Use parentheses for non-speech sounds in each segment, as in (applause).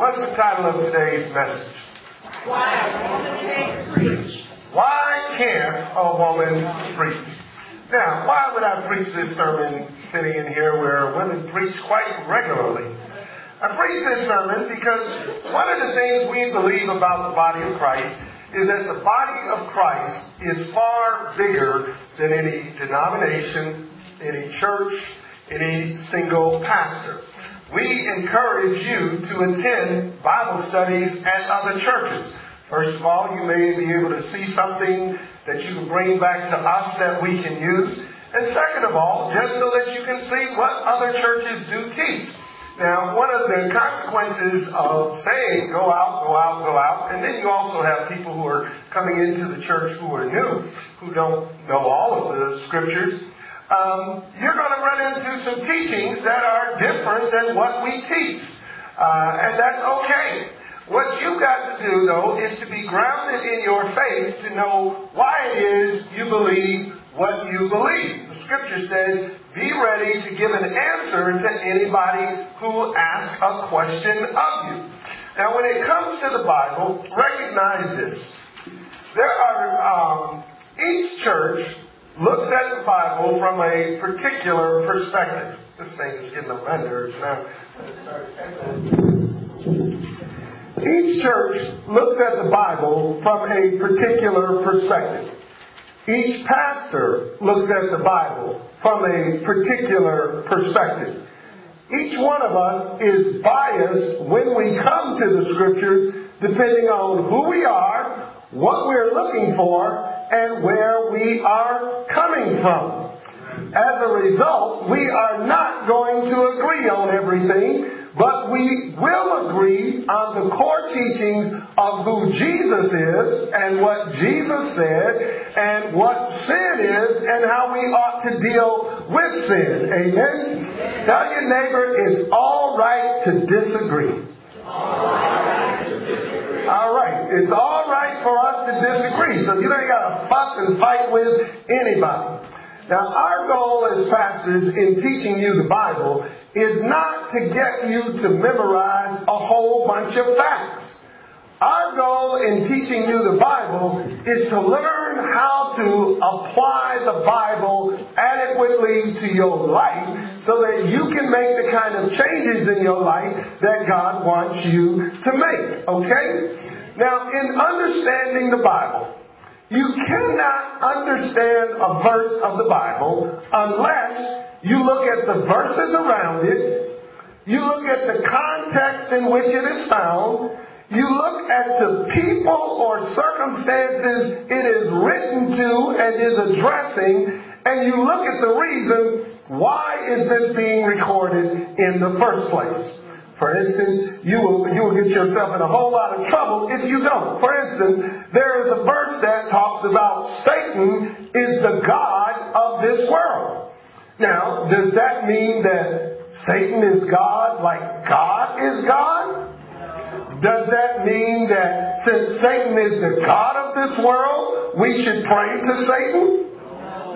What's the title of today's message? Why preach. Why can't a woman preach? Now, why would I preach this sermon sitting in here where women preach quite regularly? I preach this sermon because one of the things we believe about the body of Christ is that the body of Christ is far bigger than any denomination, any church, any single pastor we encourage you to attend Bible studies at other churches. First of all, you may be able to see something that you can bring back to us that we can use. And second of all, just so that you can see what other churches do teach. Now, one of the consequences of saying go out, go out, go out, and then you also have people who are coming into the church who are new, who don't know all of the scriptures um, you're going to run into some teachings that are different than what we teach. Uh, and that's okay. What you've got to do, though, is to be grounded in your faith to know why it is you believe what you believe. The scripture says, be ready to give an answer to anybody who asks a question of you. Now, when it comes to the Bible, recognize this. There are, um, each church looks at the Bible from a particular perspective. This thing is getting on my nerves now. Each church looks at the Bible from a particular perspective. Each pastor looks at the Bible from a particular perspective. Each one of us is biased when we come to the scriptures depending on who we are, what we're looking for, and where we are coming from. As a result, we are not going to agree on everything, but we will agree on the core teachings of who Jesus is and what Jesus said and what sin is and how we ought to deal with sin. Amen? Tell your neighbor it's all right to disagree. All right. It's all right for us to disagree. So you don't got to fuss and fight with anybody. Now, our goal as pastors in teaching you the Bible is not to get you to memorize a whole bunch of facts. Our goal in teaching you the Bible is to learn how to apply the Bible adequately to your life so that you can make the kind of changes in your life that God wants you to make. Okay? Now, in understanding the Bible, you cannot understand a verse of the Bible unless you look at the verses around it, you look at the context in which it is found, you look at the people or circumstances it is written to and is addressing, and you look at the reason why is this being recorded in the first place. For instance, you will, you will get yourself in a whole lot of trouble if you don't. For instance, there is a verse that talks about Satan is the God of this world. Now, does that mean that Satan is God like God is God? Does that mean that since Satan is the God of this world, we should pray to Satan?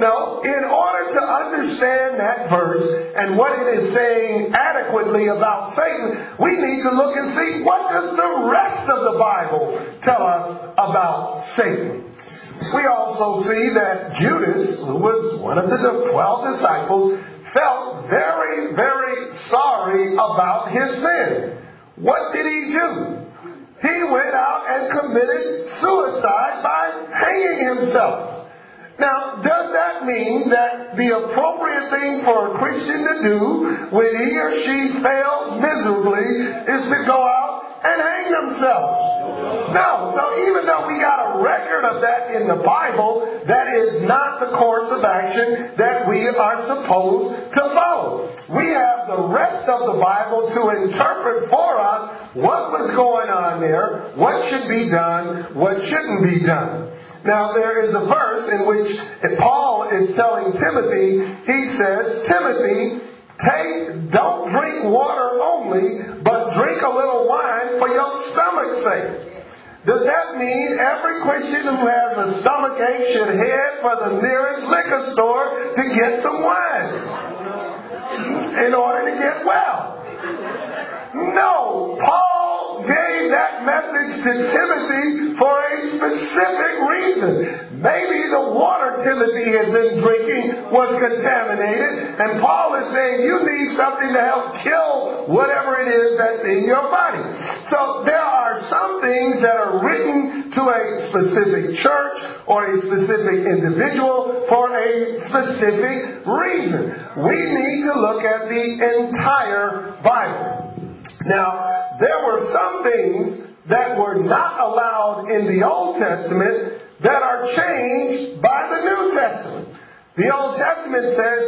No, in order to understand that verse and what it is saying adequately about Satan, we need to look and see what does the rest of the Bible tell us about Satan. We also see that Judas, who was one of the twelve disciples, felt very, very sorry about his sin. What did he do? He went out and committed suicide by hanging himself. Now, does mean that the appropriate thing for a Christian to do when he or she fails miserably is to go out and hang themselves? No. So even though we got a record of that in the Bible, that is not the course of action that we are supposed to follow. We have the rest of the Bible to interpret for us what was going on there, what should be done, what shouldn't be done. Now, there is a verse in which Paul is telling Timothy, he says, Timothy, take, don't drink water only, but drink a little wine for your stomach's sake. Does that mean every Christian who has a stomach ache should head for the nearest liquor store to get some wine in order to get well? No, Paul gave that message to Timothy for a specific reason. Maybe the water Timothy had been drinking was contaminated, and Paul is saying you need something to help kill whatever it is that's in your body. So there are some things that are written to a specific church or a specific individual for a specific reason. We need to look at the entire Bible. Now, there were some things that were not allowed in the Old Testament that are changed by the New Testament. The Old Testament says,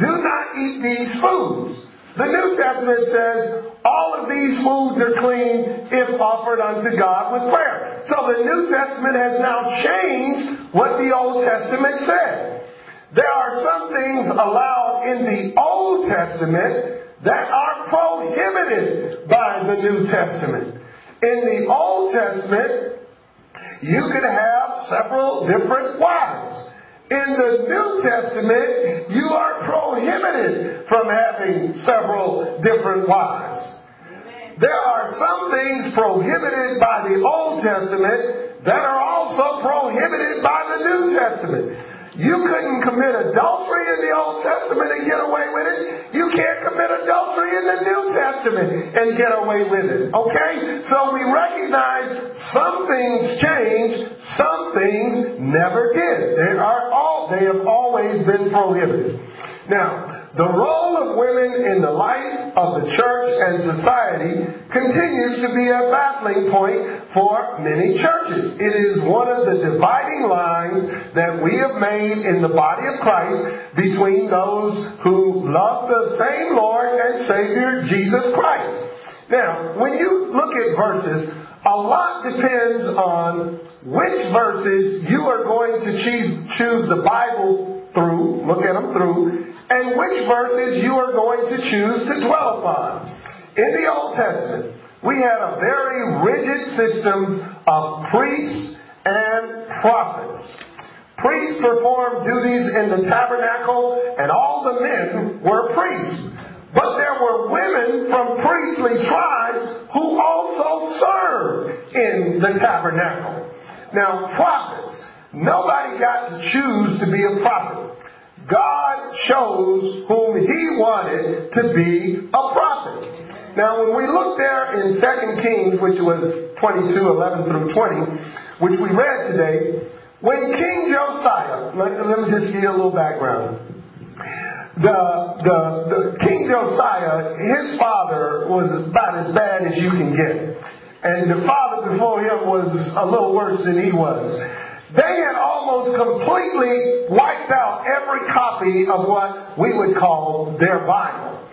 do not eat these foods. The New Testament says, all of these foods are clean if offered unto God with prayer. So the New Testament has now changed what the Old Testament said. There are some things allowed in the Old Testament that are prohibited by the New Testament. In the Old Testament, you could have several different wives. In the New Testament, you are prohibited from having several different wives. There are some things prohibited by the Old Testament that are also prohibited by the New Testament. You couldn't commit adultery in the Old Testament and get away with it. You can't commit adultery in the New Testament and get away with it. Okay? So we recognize some things change, some things never did. They are all they have always been prohibited. Now, the role of women in the life of the church and society continues to be a battling point for many churches. It is one of the dividing lines that we have made in the body of Christ between those who love the same Lord and Savior Jesus Christ. Now, when you look at verses, a lot depends on which verses you are going to choose, choose the Bible through, look at them through, and which verses you are going to choose to dwell upon. In the Old Testament, we had a very rigid system of priests and prophets. Priests performed duties in the tabernacle, and all the men were priests. But there were women from priestly tribes who also served in the tabernacle. Now, prophets, nobody got to choose to be a prophet. God chose whom he wanted to be a prophet. Now, when we look there in 2 Kings, which was 22, 11 through 20, which we read today, when King Josiah, let, let me just give you a little background. The, the, the King Josiah, his father was about as bad as you can get. And the father before him was a little worse than he was. They had almost completely wiped out every copy of what we would call their Bible.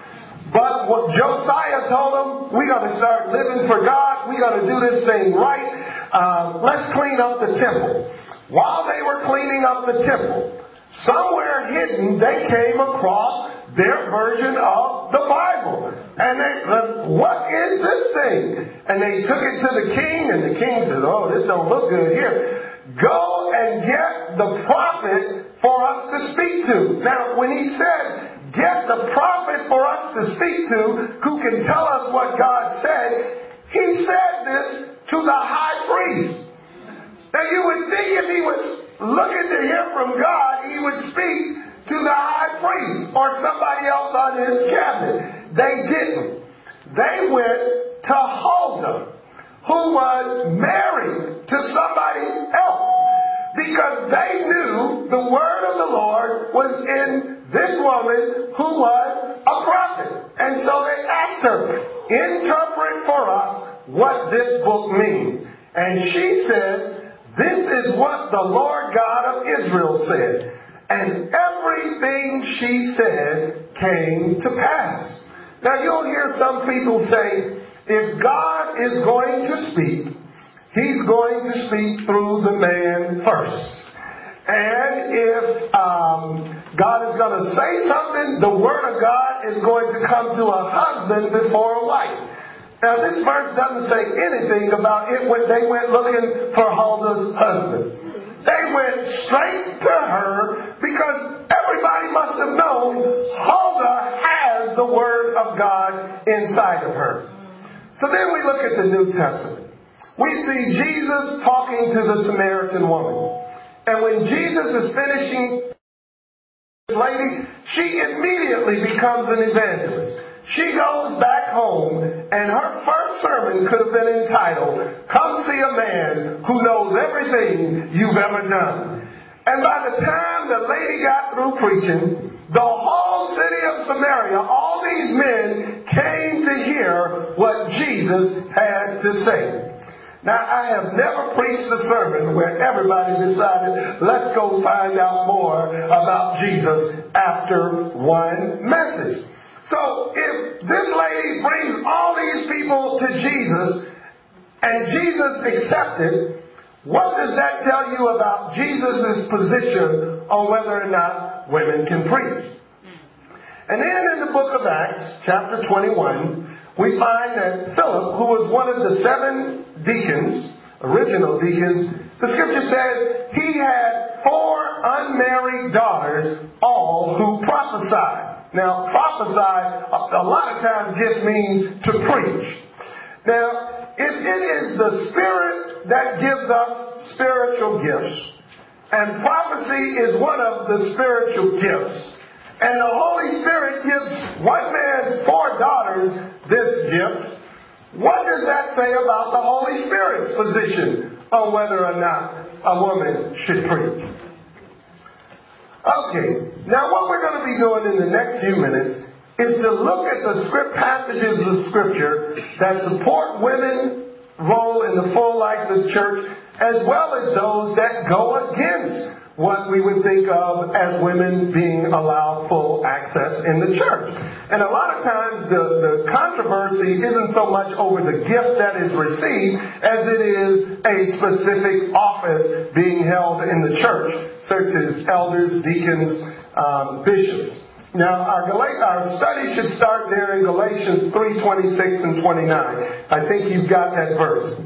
But what Josiah told them, we got to start living for God. We got to do this thing right. Uh, let's clean up the temple. While they were cleaning up the temple, somewhere hidden, they came across their version of the Bible. And they what is this thing? And they took it to the king, and the king said, oh, this don't look good here. Go and get the prophet for us to speak to. Now, when he said, get the prophet for us to speak to who can tell us what God said, he said this to the high priest. Now, you would think if he was looking to hear from God, he would speak to the high priest or somebody else on his cabinet. They didn't. They went to Huldah who was married to somebody else because they knew the word of the Lord was in this woman who was a prophet. And so they asked her, interpret for us what this book means. And she says, this is what the Lord God of Israel said. And everything she said came to pass. Now you'll hear some people say, if God is going to speak, He's going to speak through the man first. And if um, God is going to say something, the Word of God is going to come to a husband before a wife. Now, this verse doesn't say anything about it when they went looking for Huldah's husband. They went straight to her because everybody must have known Huldah has the Word of God inside of her. So then we look at the New Testament. we see Jesus talking to the Samaritan woman. And when Jesus is finishing this lady, she immediately becomes an evangelist. She goes back home, and her first sermon could have been entitled, Come See a Man Who Knows Everything You've Ever Done. And by the time the lady got through preaching, the whole city of Samaria, all these men came to hear what Jesus had to say. Now, I have never preached a sermon where everybody decided, let's go find out more about Jesus after one message. So, if this lady brings all these people to Jesus and Jesus accepted, what does that tell you about Jesus' position on whether or not women can preach? And then in the book of Acts, chapter 21, we find that Philip, who was one of the seven deacons, original deacons, the scripture says he had four unmarried daughters, all who prophesied. Now, prophesy a lot of times just means to preach. Now, if it is the Spirit that gives us spiritual gifts, and prophecy is one of the spiritual gifts, and the Holy Spirit gives one man's four daughters this gift, what does that say about the Holy Spirit's position on whether or not a woman should preach? Okay, now what we're going to be doing in the next few minutes is to look at the script passages of Scripture that support women's role in the full life of the church, as well as those that go against what we would think of as women being allowed full access in the church. And a lot of times the, the controversy isn't so much over the gift that is received as it is a specific office being held in the church, such as elders, deacons, um, bishops. Now, our, our study should start there in Galatians 3:26 and 29. I think you've got that verse.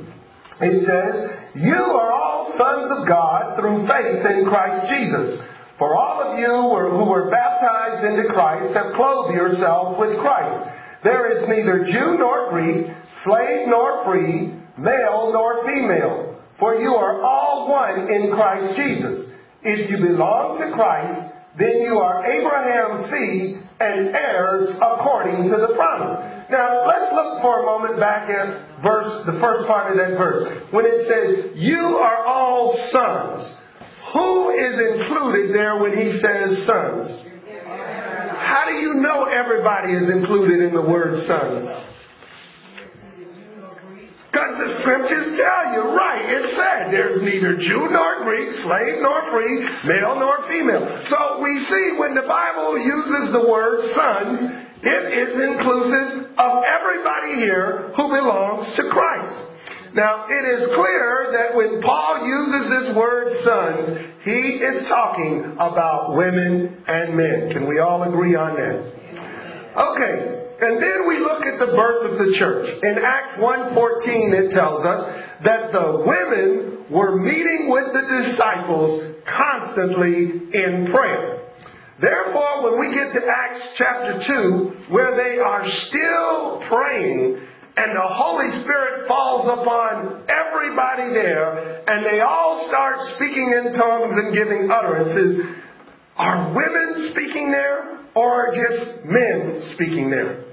It says, You are all sons of God through faith in Christ Jesus. For all of you who were baptized into Christ have clothed yourselves with Christ. There is neither Jew nor Greek, slave nor free, male nor female, for you are all one in Christ Jesus. If you belong to Christ, then you are Abraham's seed and heirs according to the promise. Now, let's look for a moment back at verse, the first part of that verse. When it says, You are all sons. Who is included there when he says sons? How do you know everybody is included in the word sons? Because the scriptures tell you, right, it said there's neither Jew nor Greek, slave nor free, male nor female. So we see when the Bible uses the word sons, it is inclusive of everybody here who belongs to Christ. Now, it is clear that when Paul uses this word sons, he is talking about women and men. Can we all agree on that? Okay. And then we look at the birth of the church. In Acts 1:14 it tells us that the women were meeting with the disciples constantly in prayer. Therefore, when we get to Acts chapter 2, where they are still praying, and the Holy Spirit falls upon everybody there, and they all start speaking in tongues and giving utterances, are women speaking there, or just men speaking there?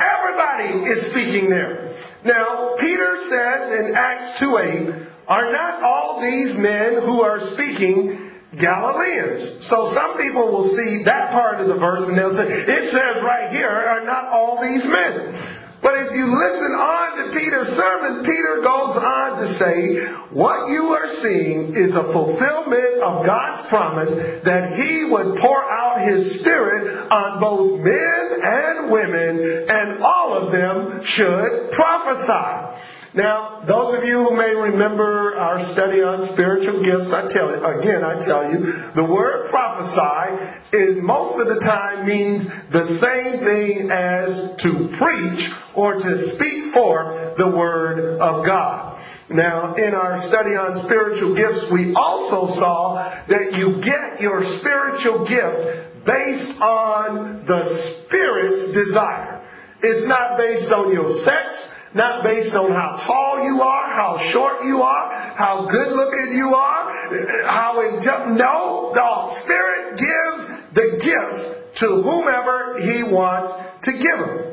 Everybody is speaking there. Now, Peter says in Acts 2 8, are not all these men who are speaking Galileans. So some people will see that part of the verse and they'll say, it says right here, are not all these men. But if you listen on to Peter's sermon, Peter goes on to say, what you are seeing is a fulfillment of God's promise that He would pour out His Spirit on both men and women, and all of them should prophesy. Now, those of you who may remember our study on spiritual gifts, I tell you, again, I tell you, the word prophesy is most of the time means the same thing as to preach or to speak forth the word of God. Now, in our study on spiritual gifts, we also saw that you get your spiritual gift based on the Spirit's desire. It's not based on your sex, not based on how tall you are, how short you are, how good looking you are, how intelligent. No, the Spirit gives the gifts to whomever He wants to give them.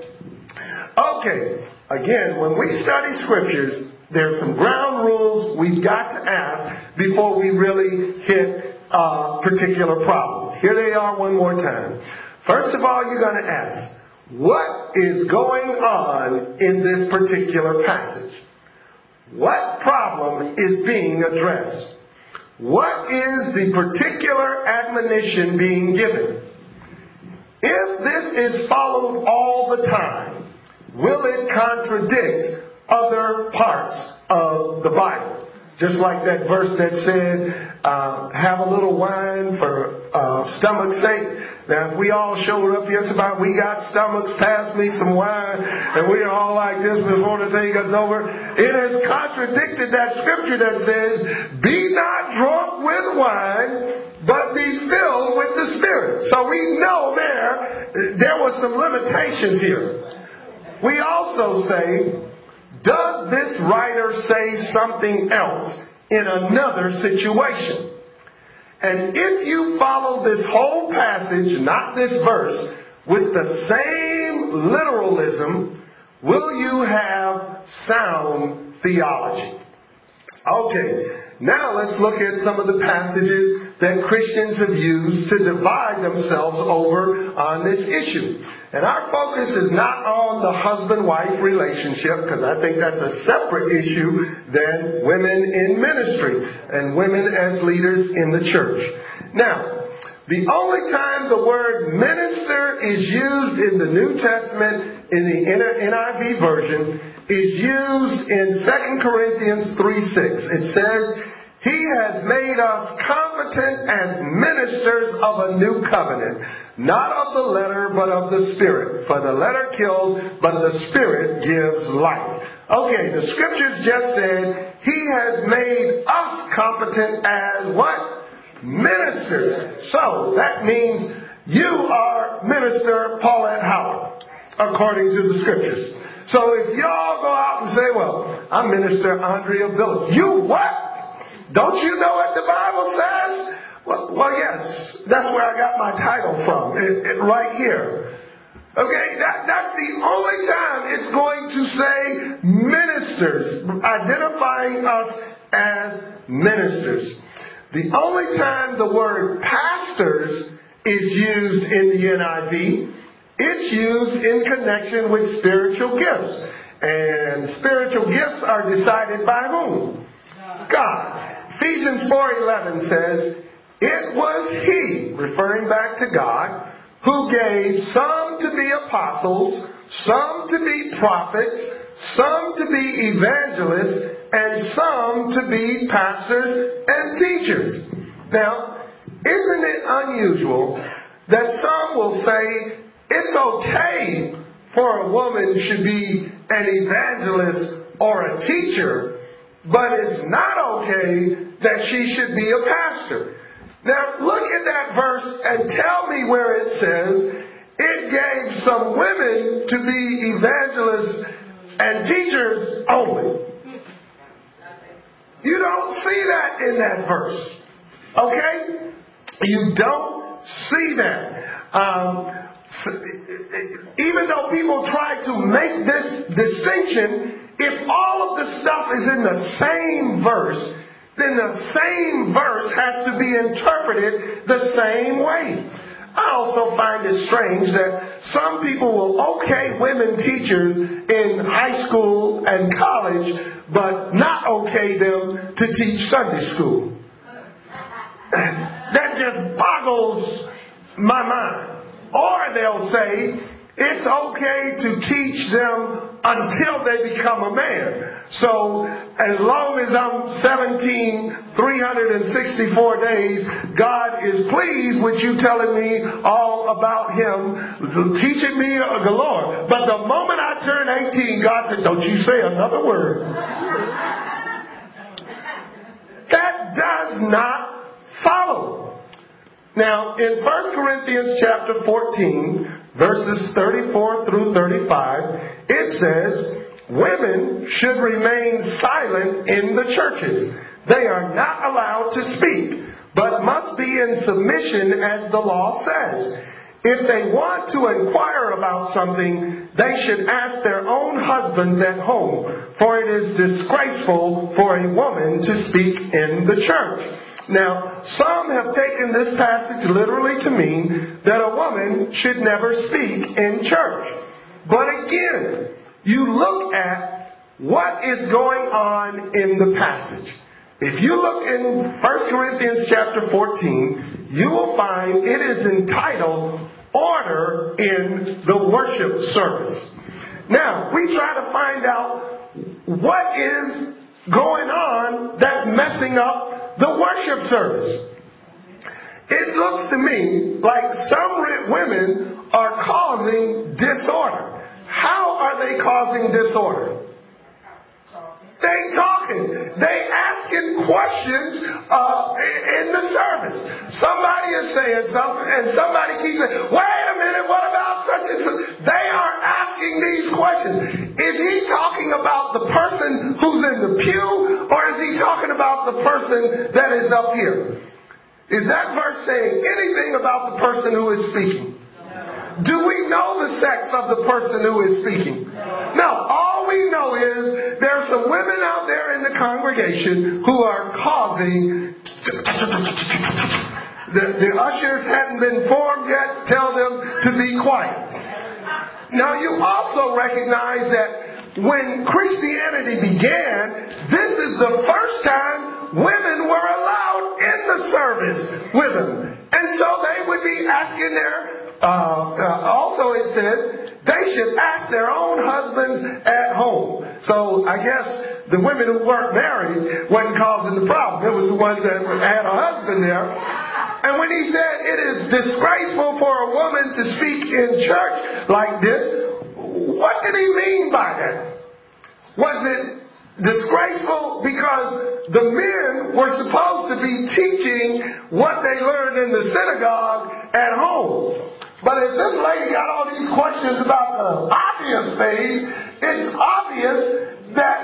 Okay, again, when we study scriptures, there's some ground rules we've got to ask before we really hit a particular problem. Here they are one more time. First of all, you're going to ask, what is going on in this particular passage? What problem is being addressed? What is the particular admonition being given? If this is followed all the time, will it contradict other parts of the Bible? Just like that verse that said, uh, have a little wine for uh, stomach's sake. Now, if we all showed up here tonight, we got stomachs, pass me some wine, and we're all like this before the thing gets over. It has contradicted that scripture that says, be not drunk with wine, but be filled with the Spirit. So we know there, there were some limitations here. We also say, does this writer say something else in another situation? And if you follow this whole passage, not this verse, with the same literalism, will you have sound theology? Okay, now let's look at some of the passages that Christians have used to divide themselves over on this issue. And our focus is not on the husband-wife relationship, because I think that's a separate issue than women in ministry and women as leaders in the church. Now, the only time the word minister is used in the New Testament in the NIV version is used in 2 Corinthians 3 6. It says, he has made us competent as ministers of a new covenant, not of the letter, but of the Spirit. For the letter kills, but the Spirit gives life. Okay, the scriptures just said, He has made us competent as what? Ministers. So, that means you are Minister Paulette Howard, according to the scriptures. So if y'all go out and say, well, I'm Minister Andrea Billis. You what? Don't you know what the Bible says? Well, well yes, that's where I got my title from, it, it, right here. Okay, that, that's the only time it's going to say ministers, identifying us as ministers. The only time the word pastors is used in the NIV, it's used in connection with spiritual gifts. And spiritual gifts are decided by whom? God. Ephesians 4:11 says, "It was he, referring back to God, who gave some to be apostles, some to be prophets, some to be evangelists, and some to be pastors and teachers." Now, isn't it unusual that some will say it's okay for a woman should be an evangelist or a teacher, but it's not okay that she should be a pastor. Now, look at that verse and tell me where it says it gave some women to be evangelists and teachers only. You don't see that in that verse. Okay? You don't see that. Um, even though people try to make this distinction, if all of the stuff is in the same verse, then the same verse has to be interpreted the same way. I also find it strange that some people will okay women teachers in high school and college, but not okay them to teach Sunday school. That just boggles my mind. Or they'll say, it's okay to teach them until they become a man. So as long as I'm 17, 364 days, God is pleased with you telling me all about Him, teaching me galore. But the moment I turn 18, God said, don't you say another word. That does not follow. Now, in 1 Corinthians chapter 14, verses 34 through 35, it says, women should remain silent in the churches. They are not allowed to speak, but must be in submission as the law says. If they want to inquire about something, they should ask their own husbands at home, for it is disgraceful for a woman to speak in the church. Now, some have taken this passage literally to mean that a woman should never speak in church. But again, you look at what is going on in the passage. If you look in 1 Corinthians chapter 14, you will find it is entitled Order in the Worship Service. Now, we try to find out what is going on that's messing up the worship service. It looks to me like some women are causing disorder. How are they causing disorder? They talking. They asking questions uh, in the service. Somebody is saying something, and somebody keeps saying, "Wait a minute, what about such and such?" They are asking these questions. Is he talking about the person who's in the pew, or is he talking about the person that is up here? Is that verse saying anything about the person who is speaking? Do we know the sex of the person who is speaking? No. All we know is there are some women out there in the congregation who are causing. The, the ushers hadn't been formed yet tell them to be quiet. Now you also recognize that when Christianity began, this is the first time women were allowed in the service with them. And so they would be asking their uh, uh, also, it says they should ask their own husbands at home. So I guess the women who weren't married wasn't causing the problem. It was the ones that had a husband there. And when he said it is disgraceful for a woman to speak in church like this, what did he mean by that? Was it disgraceful because the men were supposed to be teaching what they learned in the synagogue at home? But if this lady got all these questions about the obvious things, it's obvious that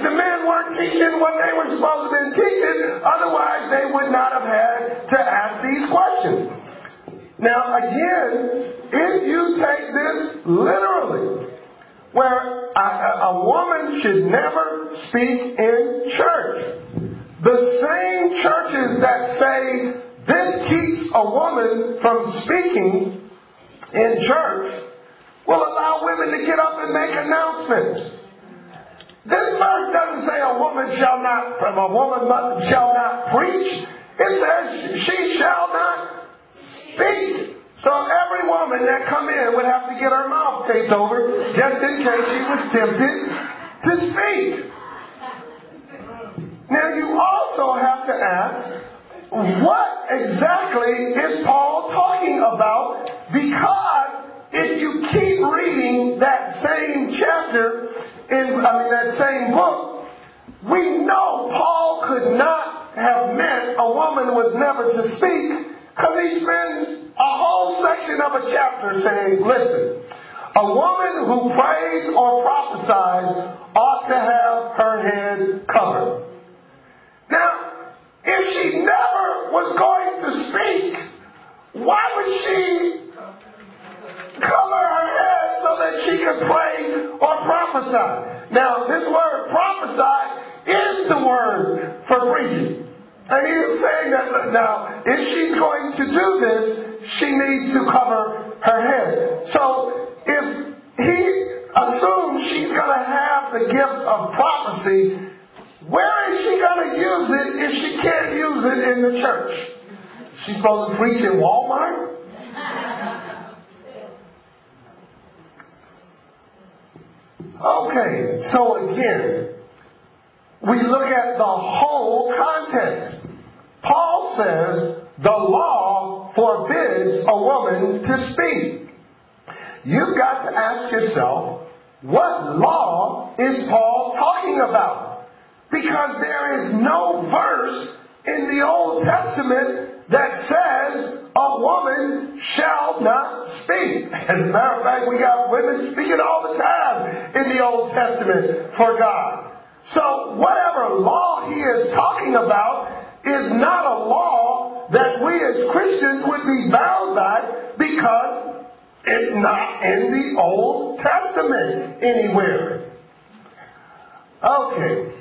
the men weren't teaching what they were supposed to be teaching, otherwise they would not have had to ask these questions. Now again, if you take this literally, where a, a woman should never speak in church, the same churches that say this keeps a woman from speaking in church will allow women to get up and make announcements. This verse doesn't say a woman shall not, a woman shall not preach. It says she shall not speak. So every woman that come in would have to get her mouth taped over just in case she was tempted to speak. Now you also have to ask, what exactly is Paul talking about because if you keep reading that same chapter in I mean that same book, we know Paul could not have meant a woman was never to speak because he spends a whole section of a chapter saying, listen, a woman who prays or prophesies ought to have her head covered. Now, if she never was going to speak, why would she cover her head so that she could pray or prophesy. Now, this word prophesy is the word for preaching. And he is saying that now, if she's going to do this, she needs to cover her head. So, if he assumes she's going to have the gift of prophecy, where is she going to use it if she can't in the church? She's supposed to preach in Walmart? Okay, so again, we look at the whole context. Paul says the law forbids a woman to speak. You've got to ask yourself, what law is Paul talking about? Because there is no verse in the Old Testament that says a woman shall not speak. (laughs) As a matter of fact, we got women speaking all the time in the Old Testament for God. So whatever law he is talking about is not a law that we as Christians would be bound by because it's not in the Old Testament anywhere. Okay.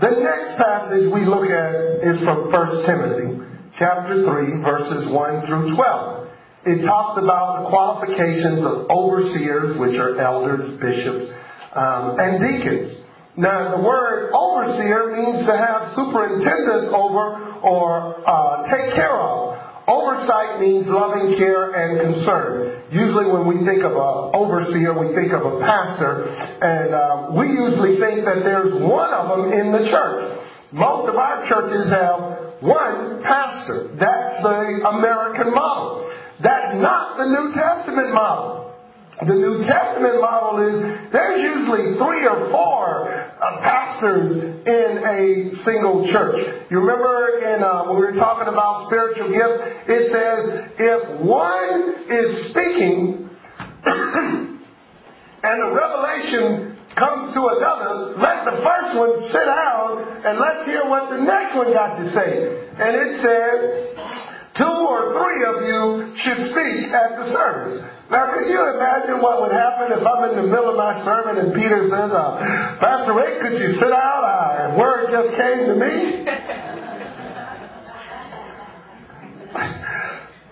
The next passage we look at is from 1 Timothy chapter 3 verses 1 through 12. It talks about the qualifications of overseers, which are elders, bishops, um, and deacons. Now, the word overseer means to have superintendence over or uh, take care of. Oversight means loving care and concern. Usually, when we think of an overseer, we think of a pastor, and uh, we usually think that there's one of them in the church. Most of our churches have one pastor. That's the American model. That's not the New Testament model. The New Testament model is there's usually three or four uh, pastors in a single church. You remember in uh, when we were talking about spiritual gifts, it says if one is speaking (clears throat) and the revelation comes to another, let the first one sit down and let's hear what the next one got to say. And it said, two or three of you should speak at the service. Now, can you imagine what would happen if I'm in the middle of my sermon and Peter says, uh, Pastor Rick, could you sit out? Uh, word just came to me. (laughs)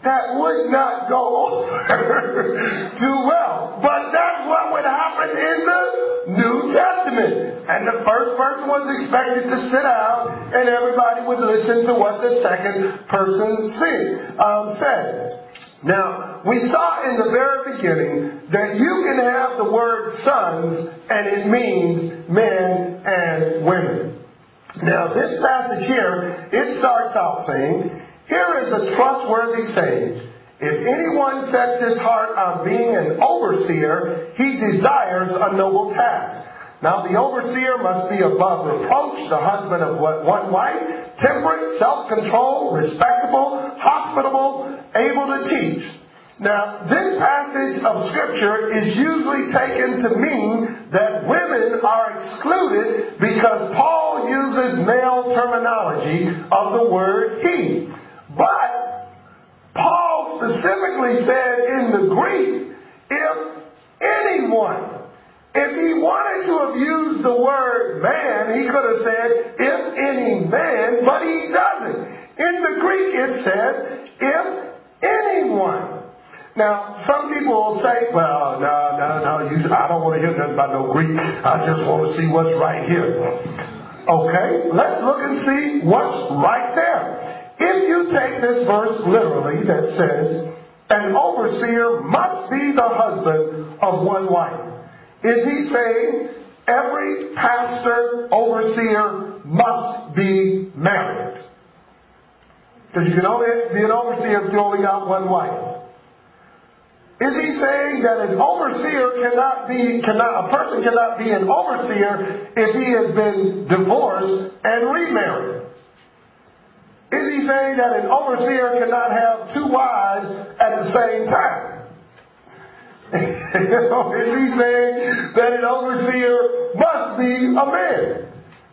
that would not go over (laughs) too well. But that's what would happen in the New Testament. And the first person was expected to sit out, and everybody would listen to what the second person um, said. Now, we saw in the very beginning that you can have the word sons and it means men and women. Now, this passage here, it starts out saying, Here is a trustworthy saying. If anyone sets his heart on being an overseer, he desires a noble task. Now, the overseer must be above reproach, the husband of one wife, temperate, self-controlled, respectable, hospitable, able to teach. Now, this passage of Scripture is usually taken to mean that women are excluded because Paul uses male terminology of the word he. But Paul specifically said in the Greek, if anyone if he wanted to have used the word man, he could have said, if any man, but he doesn't. In the Greek it says, if anyone. Now, some people will say, well, no, no, no, you, I don't want to hear nothing about no Greek. I just want to see what's right here. Okay, let's look and see what's right there. If you take this verse literally that says, an overseer must be the husband of one wife. Is he saying every pastor, overseer must be married? Because you can only be an overseer if you only got one wife. Is he saying that an overseer cannot be, cannot, a person cannot be an overseer if he has been divorced and remarried? Is he saying that an overseer cannot have two wives at the same time? (laughs) is he saying that an overseer must be a man?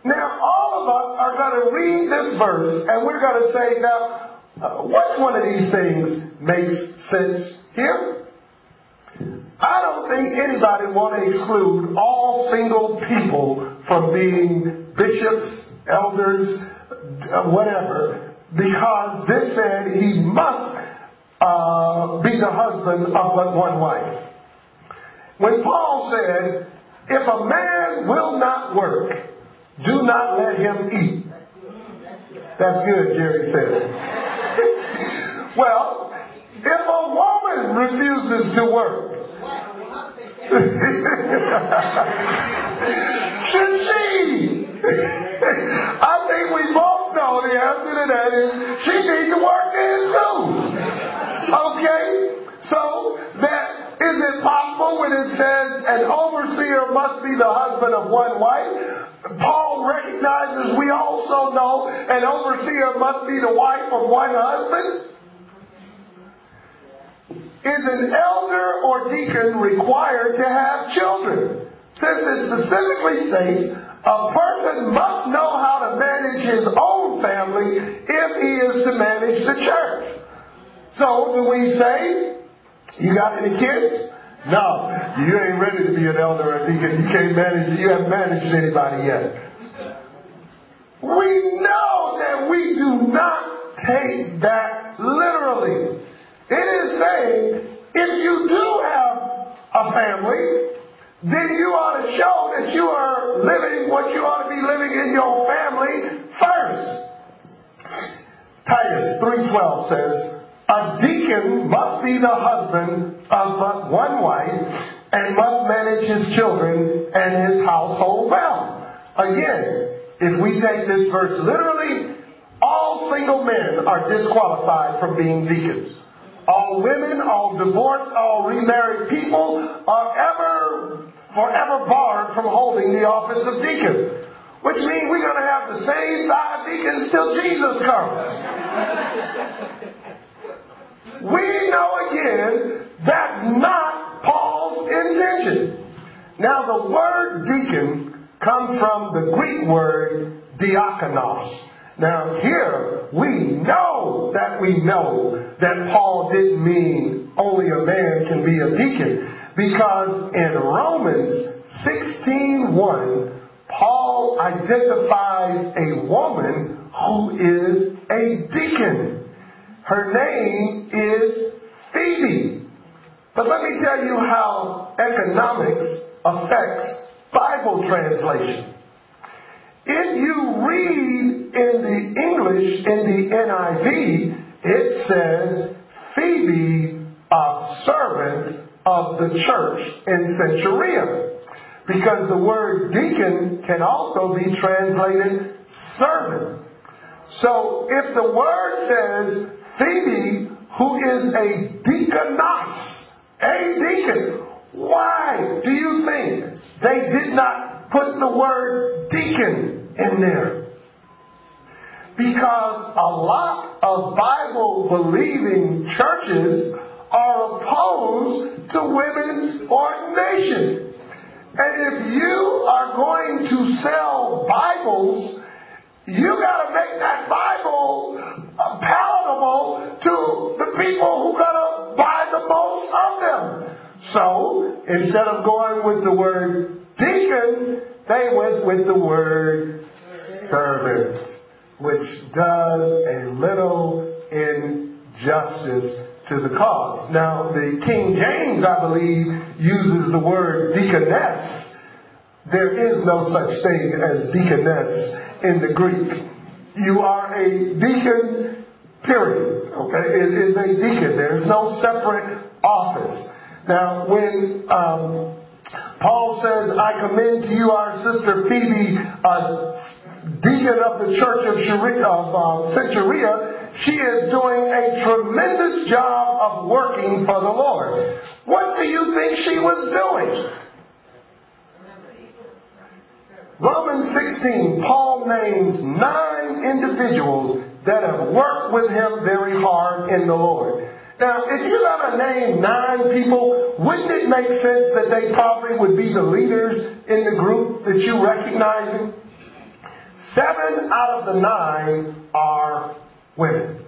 Now, all of us are going to read this verse and we're going to say, now, uh, which one of these things makes sense here? I don't think anybody want to exclude all single people from being bishops, elders, uh, whatever, because this said he must uh, be the husband of but one wife. When Paul said, if a man will not work, do not let him eat. That's good, Jerry said. (laughs) well, if a woman refuses to work, (laughs) should she? (laughs) I think we both know the answer to that is she needs to work in too. Okay? So that is it possible when it says, an overseer must be the husband of one wife. Paul recognizes we also know an overseer must be the wife of one husband. Is an elder or deacon required to have children? Since it specifically states a person must know how to manage his own family if he is to manage the church. So do we say, you got any kids? No, you ain't ready to be an elder or deacon. You can't manage, you haven't managed anybody yet. We know that we do not take that literally. It is saying, if you do have a family, then you ought to show that you are living what you ought to be living in your family first. Titus 3.12 says, a deacon must be the husband of but one wife and must manage his children and his household well. Again, if we take this verse literally, all single men are disqualified from being deacons. All women, all divorced, all remarried people are ever, forever barred from holding the office of deacon. Which means we're going to have the same five deacons till Jesus comes. (laughs) We know again that's not Paul's intention. Now, the word deacon comes from the Greek word diakonos. Now, here we know that we know that Paul didn't mean only a man can be a deacon because in Romans 16:1 Paul identifies a woman who is a deacon. Her name is Phoebe. But let me tell you how economics affects Bible translation. If you read in the English, in the NIV, it says Phoebe, a servant of the church in Cenchreae. Because the word deacon can also be translated servant. So if the word says Phoebe, who is a deaconess, a deacon. Why do you think they did not put the word deacon in there? Because a lot of Bible believing churches are opposed to women's ordination. And if you are going to sell Bibles, you got to make that Bible uh, palatable to the people who gotta buy the most of them. So instead of going with the word deacon, they went with the word servant, which does a little injustice to the cause. Now, the King James, I believe, uses the word deaconess. There is no such thing as deaconess in the Greek. You are a deacon, period. Okay? Is a deacon. There is no separate office. Now, when um, Paul says, I commend to you our sister Phoebe, a deacon of the church of, Sharia, of uh, Cenchreae, she is doing a tremendous job of working for the Lord. What do you think she was doing? Romans 16, Paul names nine individuals that have worked with him very hard in the Lord. Now, if you're going to name nine people, wouldn't it make sense that they probably would be the leaders in the group that you're recognizing? Seven out of the nine are women.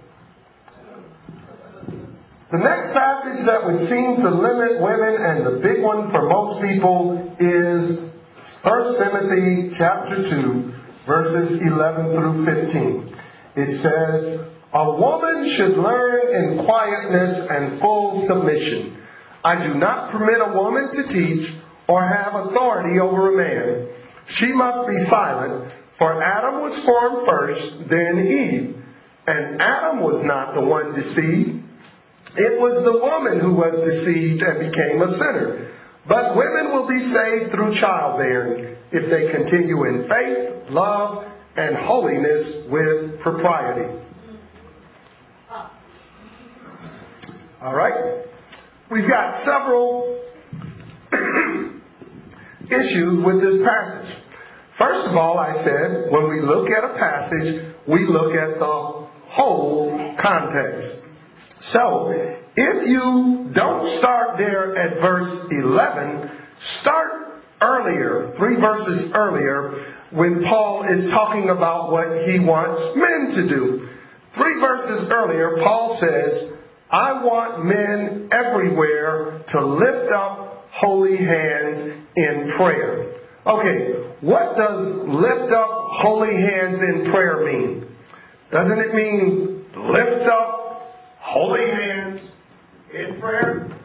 The next passage that would seem to limit women, and the big one for most people, is 1 Timothy chapter 2, verses 11 through 15. It says, A woman should learn in quietness and full submission. I do not permit a woman to teach or have authority over a man. She must be silent, for Adam was formed first, then Eve. And Adam was not the one deceived. It was the woman who was deceived and became a sinner. But women will be saved through childbearing if they continue in faith, love, and holiness with propriety. All right? We've got several (coughs) issues with this passage. First of all, I said when we look at a passage, we look at the whole context. So, if you don't start there at verse 11, start earlier, three verses earlier, when Paul is talking about what he wants men to do. Three verses earlier, Paul says, I want men everywhere to lift up holy hands in prayer. Okay, what does lift up holy hands in prayer mean? Doesn't it mean lift up holy hands in prayer?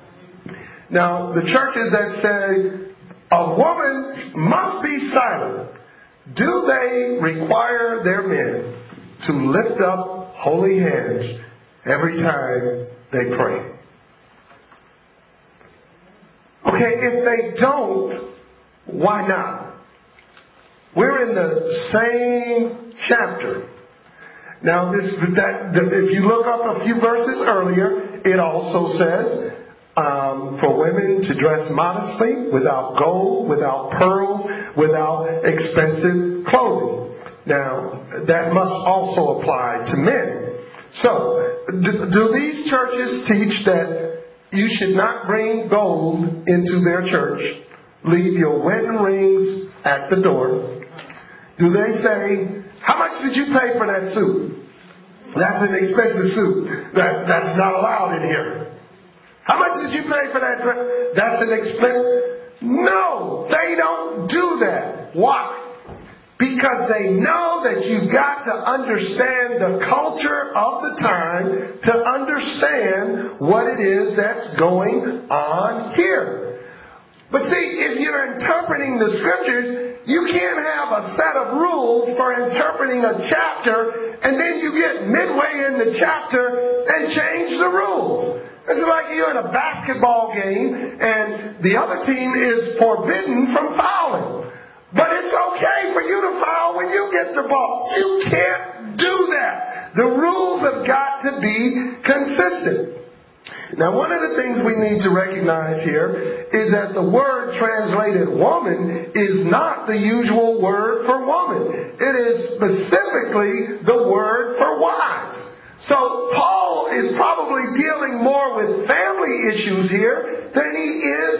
Now, the churches that say a woman must be silent, do they require their men to lift up holy hands every time they pray? Okay, if they don't, why not? We're in the same chapter. Now, this that if you look up a few verses earlier, it also says um, for women to dress modestly, without gold, without pearls, without expensive clothing. Now, that must also apply to men. So, do, do these churches teach that you should not bring gold into their church? Leave your wedding rings at the door. Do they say, how much did you pay for that suit? That's an expensive suit. That, that's not allowed in here. How much did you pay for that dress? That's an expense. No, they don't do that. Why? Because they know that you've got to understand the culture of the time to understand what it is that's going on here. But see, if you're interpreting the scriptures, you can't have a set of rules for interpreting a chapter and then you get midway in the chapter and change the rules. It's like you're in a basketball game and the other team is forbidden from fouling. But it's okay for you to foul when you get the ball. You can't do that. The rules have got to be consistent. Now, one of the things we need to recognize here is that the word translated woman is not the usual word for woman. It is specifically the word for wives. So Paul is probably dealing more with family issues here than he is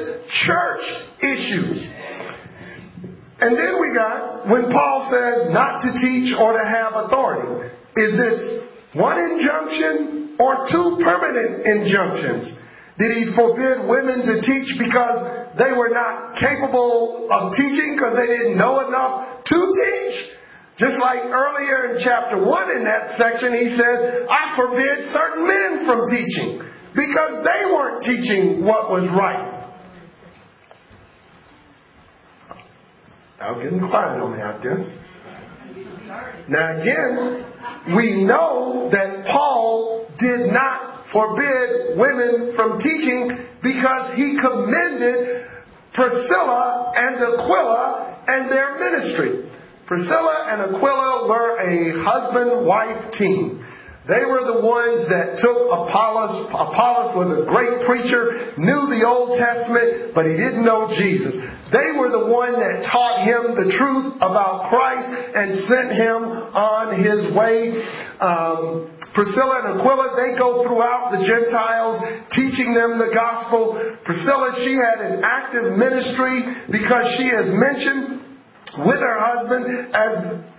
church issues. And then we got when Paul says not to teach or to have authority. Is this one injunction or two permanent injunctions? Did he forbid women to teach because they were not capable of teaching because they didn't know enough to teach? Just like earlier in chapter 1 in that section, he says, I forbid certain men from teaching because they weren't teaching what was right. I'm getting quiet on me out there. Now again, we know that Paul did not forbid women from teaching because he commended Priscilla and Aquila and their ministry. Priscilla and Aquila were a husband-wife team. They were the ones that took Apollos. Apollos was a great preacher, knew the Old Testament, but he didn't know Jesus. They were the one that taught him the truth about Christ and sent him on his way. Um, Priscilla and Aquila, they go throughout the Gentiles, teaching them the gospel. Priscilla, she had an active ministry because she is mentioned with her husband, as,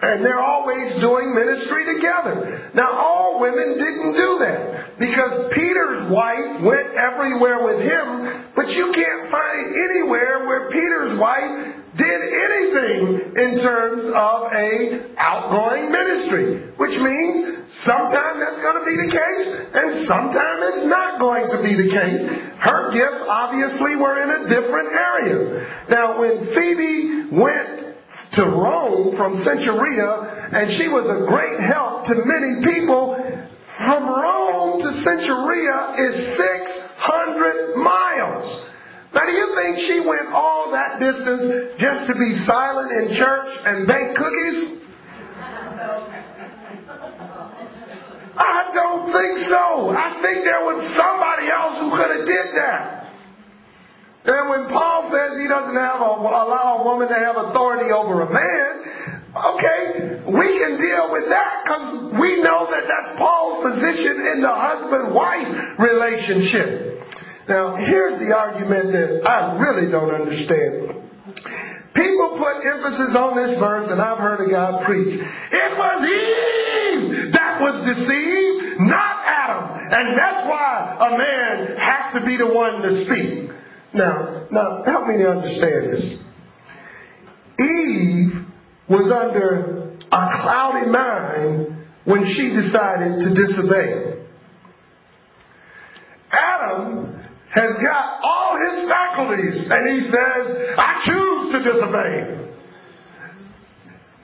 and they're always doing ministry together. Now, all women didn't do that because Peter's wife went everywhere with him, but you can't find anywhere where Peter's wife did anything in terms of a outgoing ministry, which means sometimes that's going to be the case and sometimes it's not going to be the case. Her gifts obviously were in a different area. Now, when Phoebe went to Rome from Cenchreae, and she was a great help to many people. From Rome to Cenchreae is 600 miles. Now, do you think she went all that distance just to be silent in church and bake cookies? I don't think so. I think there was somebody else who could have did that. And when Paul says he doesn't have a, allow a woman to have authority over a man, okay, we can deal with that because we know that that's Paul's position in the husband-wife relationship. Now, here's the argument that I really don't understand. People put emphasis on this verse, and I've heard a guy preach. It was Eve that was deceived, not Adam. And that's why a man has to be the one to speak. Now, now, help me to understand this. Eve was under a cloudy mind when she decided to disobey. Adam has got all his faculties and he says, I choose to disobey.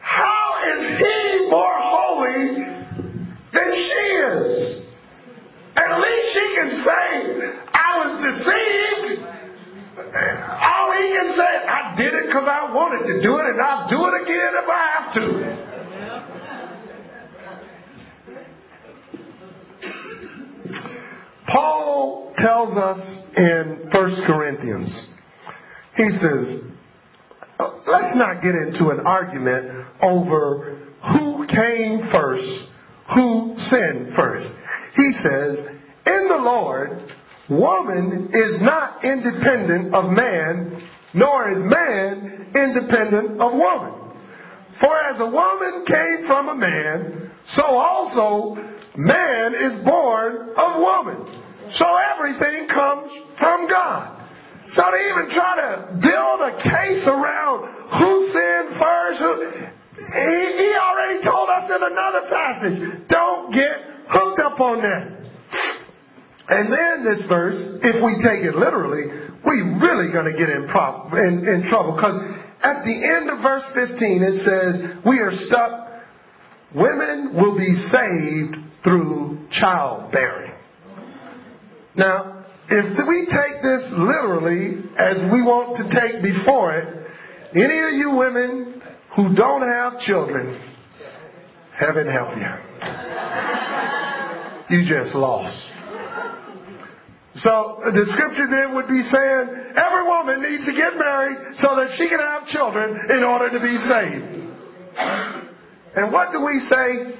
How is he more holy than she is? At least she can say, I was deceived. All he can say, I did it because I wanted to do it and I'll do it again if I have to. Paul tells us in 1 Corinthians, he says, let's not get into an argument over who came first, who sinned first. He says, in the Lord, woman is not independent of man, nor is man independent of woman. For as a woman came from a man, so also man is born of woman. So everything comes from God. So to even try to build a case around who sinned first, who, he, he already told us in another passage, don't get hooked up on that. And then this verse, if we take it literally, we really going to get in, in, in trouble because at the end of verse 15 it says, we are stuck, women will be saved through childbearing. Now, if we take this literally as we want to take before it, any of you women who don't have children, heaven help you. You just lost. So the scripture then would be saying every woman needs to get married so that she can have children in order to be saved. And what do we say?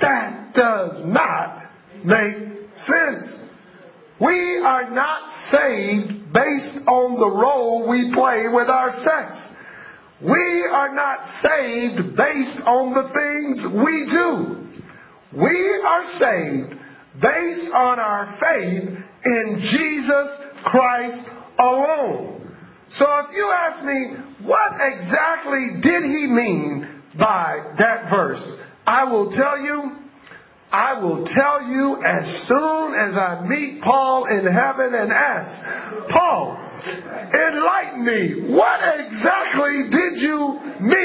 That does not make sense. We are not saved based on the role we play with our sex. We are not saved based on the things we do. We are saved based on our faith in Jesus Christ alone. So if you ask me, what exactly did he mean by that verse? I will tell you I will tell you as soon as I meet Paul in heaven and ask, Paul, enlighten me. What exactly did you mean?